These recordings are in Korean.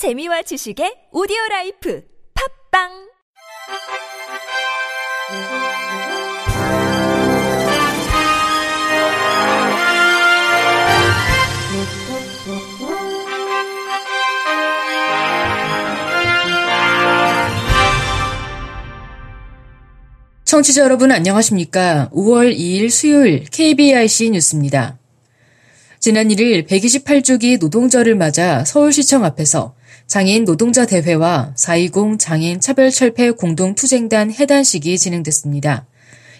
재미와 지식의 오디오 라이프 팝빵 청취자 여러분 안녕하십니까? 5월 2일 수요일 KBIC 뉴스입니다. 지난 1일 128주기 노동절을 맞아 서울시청 앞에서 장애인 노동자 대회와 420 장애인 차별철폐 공동투쟁단 해단식이 진행됐습니다.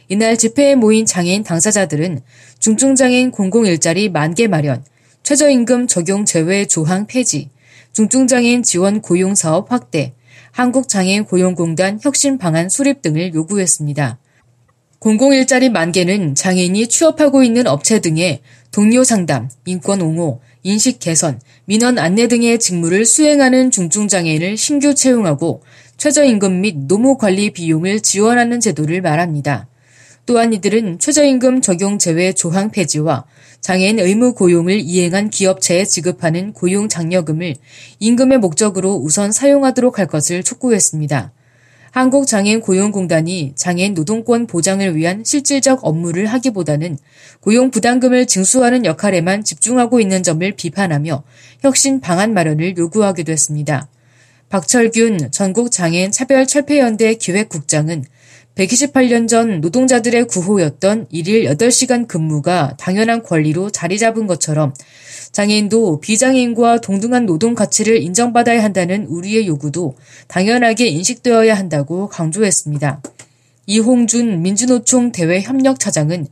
이날 집회에 모인 장애인 당사자들은 중증장애인 공공일자리 만개 마련, 최저임금 적용 제외 조항 폐지, 중증장애인 지원 고용사업 확대, 한국장애인 고용공단 혁신 방안 수립 등을 요구했습니다. 공공일자리 만개는 장애인이 취업하고 있는 업체 등의 동료 상담, 인권 옹호, 인식 개선, 민원 안내 등의 직무를 수행하는 중증장애인을 신규 채용하고 최저임금 및 노무 관리 비용을 지원하는 제도를 말합니다. 또한 이들은 최저임금 적용 제외 조항 폐지와 장애인 의무 고용을 이행한 기업체에 지급하는 고용 장려금을 임금의 목적으로 우선 사용하도록 할 것을 촉구했습니다. 한국장애인 고용공단이 장애인 노동권 보장을 위한 실질적 업무를 하기보다는 고용 부담금을 징수하는 역할에만 집중하고 있는 점을 비판하며 혁신 방안 마련을 요구하기도 했습니다. 박철균 전국장애인 차별철폐연대 기획국장은 128년 전 노동자들의 구호였던 1일 8시간 근무가 당연한 권리로 자리 잡은 것처럼 장애인도 비장애인과 동등한 노동 가치를 인정받아야 한다는 우리의 요구도 당연하게 인식되어야 한다고 강조했습니다. 이홍준 민주노총 대외협력차장은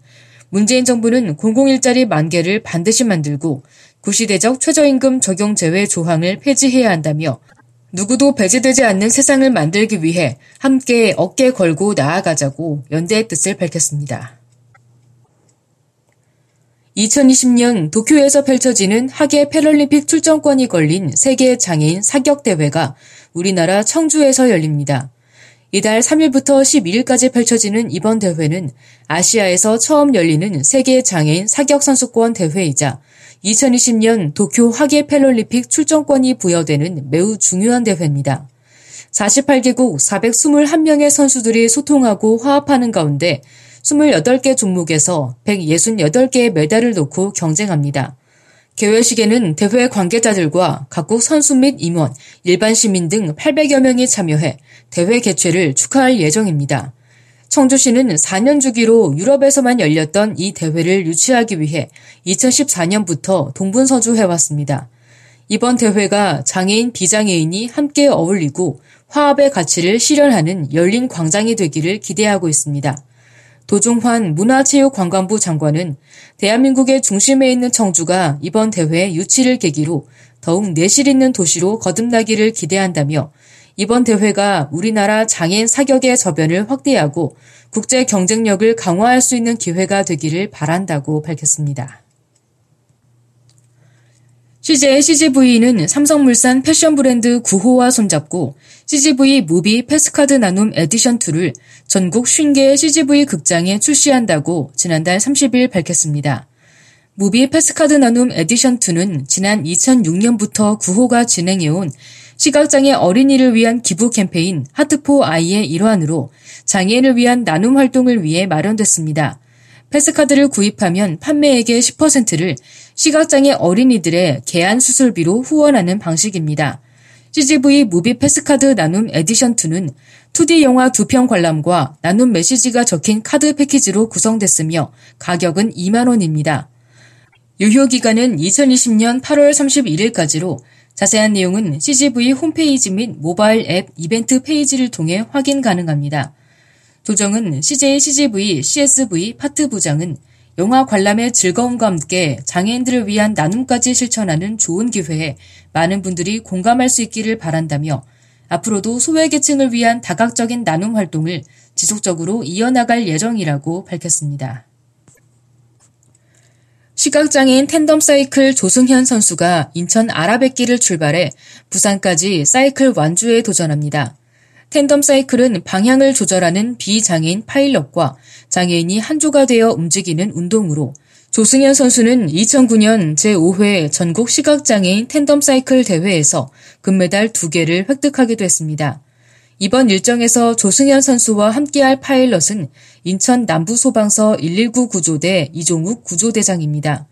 문재인 정부는 공공일자리 만 개를 반드시 만들고 구시대적 최저임금 적용 제외 조항을 폐지해야 한다며 누구도 배제되지 않는 세상을 만들기 위해 함께 어깨 걸고 나아가자고 연대의 뜻을 밝혔습니다. 2020년 도쿄에서 펼쳐지는 하계 패럴림픽 출전권이 걸린 세계 장애인 사격 대회가 우리나라 청주에서 열립니다. 이달 3일부터 11일까지 펼쳐지는 이번 대회는 아시아에서 처음 열리는 세계 장애인 사격 선수권 대회이자 2020년 도쿄 하계 패럴림픽 출전권이 부여되는 매우 중요한 대회입니다. 48개국 421명의 선수들이 소통하고 화합하는 가운데 28개 종목에서 168개의 메달을 놓고 경쟁합니다. 개회식에는 대회 관계자들과 각국 선수 및 임원, 일반 시민 등 800여 명이 참여해 대회 개최를 축하할 예정입니다. 청주시는 4년 주기로 유럽에서만 열렸던 이 대회를 유치하기 위해 2014년부터 동분서주해왔습니다. 이번 대회가 장애인, 비장애인이 함께 어울리고 화합의 가치를 실현하는 열린 광장이 되기를 기대하고 있습니다. 도종환 문화체육관광부 장관은 대한민국의 중심에 있는 청주가 이번 대회 유치를 계기로 더욱 내실 있는 도시로 거듭나기를 기대한다며 이번 대회가 우리나라 장애인 사격의 저변을 확대하고 국제 경쟁력을 강화할 수 있는 기회가 되기를 바란다고 밝혔습니다. CJ CGV는 삼성물산 패션 브랜드 구호와 손잡고 CGV movie 패스카드 나눔 에디션 2를 전국 50개의 CGV 극장에 출시한다고 지난달 30일 밝혔습니다. movie 패스카드 나눔 에디션 2는 지난 2006년부터 구호가 진행해온 시각장애 어린이를 위한 기부 캠페인 하트포 아이의 일환으로 장애인을 위한 나눔 활동을 위해 마련됐습니다. 패스카드를 구입하면 판매액의 10%를 시각장애 어린이들의 개안 수술비로 후원하는 방식입니다. CGV movie 패스카드 나눔 에디션 2는 2D 영화 두 편 관람과 나눔 메시지가 적힌 카드 패키지로 구성됐으며 가격은 2만 원입니다. 유효 기간은 2020년 8월 31일까지로 자세한 내용은 CGV 홈페이지 및 모바일 앱 이벤트 페이지를 통해 확인 가능합니다. 조정은 CJ CGV CSV 파트 부장은 영화 관람의 즐거움과 함께 장애인들을 위한 나눔까지 실천하는 좋은 기회에 많은 분들이 공감할 수 있기를 바란다며 앞으로도 소외계층을 위한 다각적인 나눔 활동을 지속적으로 이어나갈 예정이라고 밝혔습니다. 시각장애인 텐덤 사이클 조승현 선수가 인천 아라뱃길을 출발해 부산까지 사이클 완주에 도전합니다. 텐덤 사이클은 방향을 조절하는 비장애인 파일럿과 장애인이 한조가 되어 움직이는 운동으로 조승현 선수는 2009년 제5회 전국 시각장애인 텐덤 사이클 대회에서 금메달 2개를 획득하기도 했습니다. 이번 일정에서 조승현 선수와 함께할 파일럿은 인천 남부소방서 119 구조대 이종욱 구조대장입니다.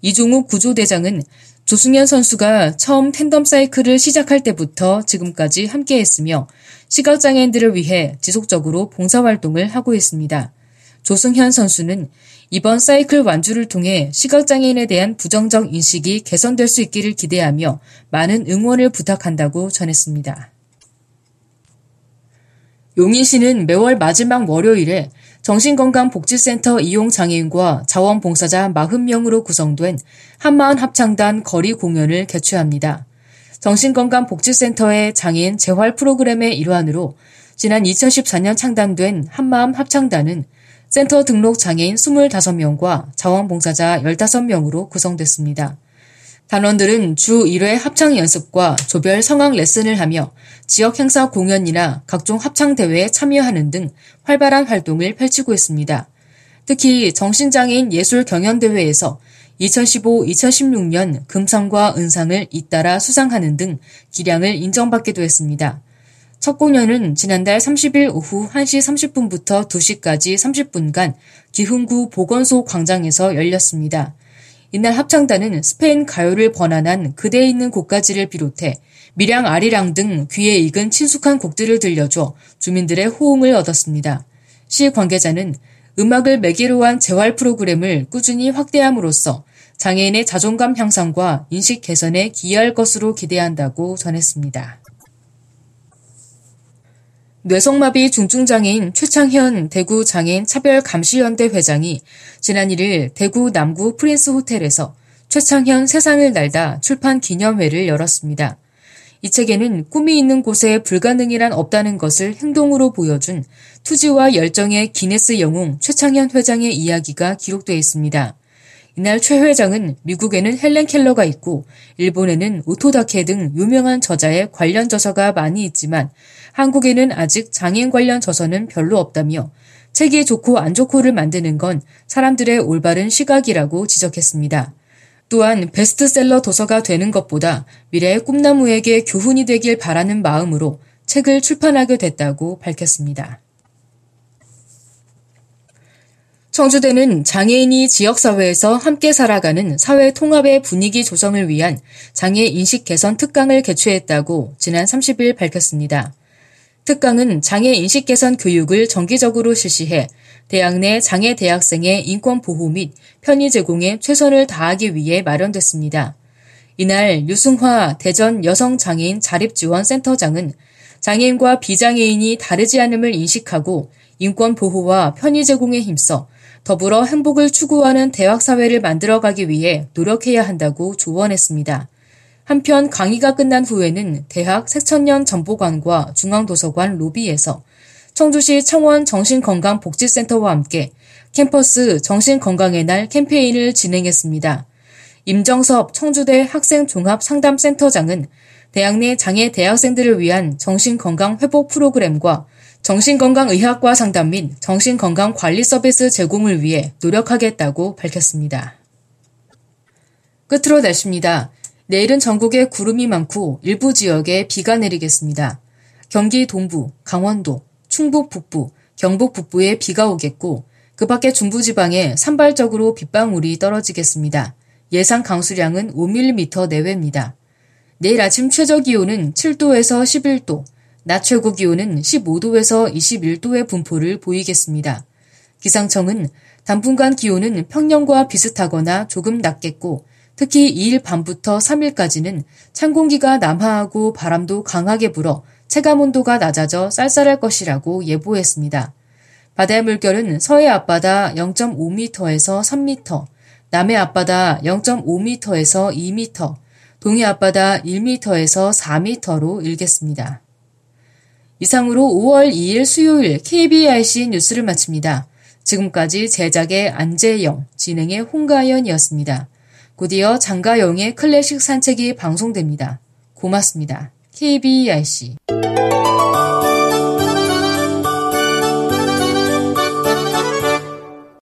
이종욱 구조대장은 조승현 선수가 처음 텐덤 사이클을 시작할 때부터 지금까지 함께했으며 시각장애인들을 위해 지속적으로 봉사활동을 하고 있습니다. 조승현 선수는 이번 사이클 완주를 통해 시각장애인에 대한 부정적 인식이 개선될 수 있기를 기대하며 많은 응원을 부탁한다고 전했습니다. 용인시는 매월 마지막 월요일에 정신건강복지센터 이용장애인과 자원봉사자 40명으로 구성된 한마은 합창단 거리 공연을 개최합니다. 정신건강복지센터의 장애인 재활 프로그램의 일환으로 지난 2014년 창단된 한마음 합창단은 센터 등록 장애인 25명과 자원봉사자 15명으로 구성됐습니다. 단원들은 주 1회 합창 연습과 조별 성악 레슨을 하며 지역 행사 공연이나 각종 합창 대회에 참여하는 등 활발한 활동을 펼치고 있습니다. 특히 정신장애인 예술 경연대회에서 2015-2016년 금상과 은상을 잇따라 수상하는 등 기량을 인정받기도 했습니다. 첫 공연은 지난달 30일 오후 1시 30분부터 2시까지 30분간 기흥구 보건소 광장에서 열렸습니다. 이날 합창단은 스페인 가요를 번안한 그대 있는 곳까지를 비롯해 미량 아리랑 등 귀에 익은 친숙한 곡들을 들려줘 주민들의 호응을 얻었습니다. 시 관계자는 음악을 매개로 한 재활 프로그램을 꾸준히 확대함으로써 장애인의 자존감 향상과 인식 개선에 기여할 것으로 기대한다고 전했습니다. 뇌성마비 중증장애인 최창현 대구 장애인 차별감시연대 회장이 지난 1일 대구 남구 프린스 호텔에서 최창현 세상을 날다 출판 기념회를 열었습니다. 이 책에는 꿈이 있는 곳에 불가능이란 없다는 것을 행동으로 보여준 투지와 열정의 기네스 영웅 최창현 회장의 이야기가 기록되어 있습니다. 이날 최 회장은 미국에는 헬렌 켈러가 있고 일본에는 오토다케 등 유명한 저자의 관련 저서가 많이 있지만 한국에는 아직 장애인 관련 저서는 별로 없다며 책이 좋고 안 좋고를 만드는 건 사람들의 올바른 시각이라고 지적했습니다. 또한 베스트셀러 도서가 되는 것보다 미래의 꿈나무에게 교훈이 되길 바라는 마음으로 책을 출판하게 됐다고 밝혔습니다. 청주대는 장애인이 지역사회에서 함께 살아가는 사회 통합의 분위기 조성을 위한 장애 인식 개선 특강을 개최했다고 지난 30일 밝혔습니다. 특강은 장애 인식 개선 교육을 정기적으로 실시해 대학 내 장애 대학생의 인권 보호 및 편의 제공에 최선을 다하기 위해 마련됐습니다. 이날 유승화 대전 여성장애인 자립지원센터장은 장애인과 비장애인이 다르지 않음을 인식하고 인권 보호와 편의 제공에 힘써 더불어 행복을 추구하는 대학사회를 만들어가기 위해 노력해야 한다고 조언했습니다. 한편 강의가 끝난 후에는 대학 색천년 정보관과 중앙도서관 로비에서 청주시 청원 정신건강복지센터와 함께 캠퍼스 정신건강의 날 캠페인을 진행했습니다. 임정섭 청주대 학생종합상담센터장은 대학 내 장애 대학생들을 위한 정신건강 회복 프로그램과 정신건강의학과 상담 및 정신건강관리 서비스 제공을 위해 노력하겠다고 밝혔습니다. 끝으로 날씨입니다. 내일은 전국에 구름이 많고 일부 지역에 비가 내리겠습니다. 경기 동부, 강원도, 충북 북부, 경북 북부에 비가 오겠고 그 밖에 중부지방에 산발적으로 빗방울이 떨어지겠습니다. 예상 강수량은 5mm 내외입니다. 내일 아침 최저 기온은 7도에서 11도, 낮 최고 기온은 15도에서 21도의 분포를 보이겠습니다. 기상청은 당분간 기온은 평년과 비슷하거나 조금 낮겠고 특히 2일 밤부터 3일까지는 찬 공기가 남하하고 바람도 강하게 불어 체감 온도가 낮아져 쌀쌀할 것이라고 예보했습니다. 바다의 물결은 서해 앞바다 0.5m에서 3m, 남해 앞바다 0.5m에서 2m, 동해 앞바다 1m에서 4m로 일겠습니다. 이상으로 5월 2일 수요일 KBRC 뉴스를 마칩니다. 지금까지 제작의 안재영, 진행의 홍가연이었습니다. 곧이어 장가영의 클래식 산책이 방송됩니다. 고맙습니다. KBRC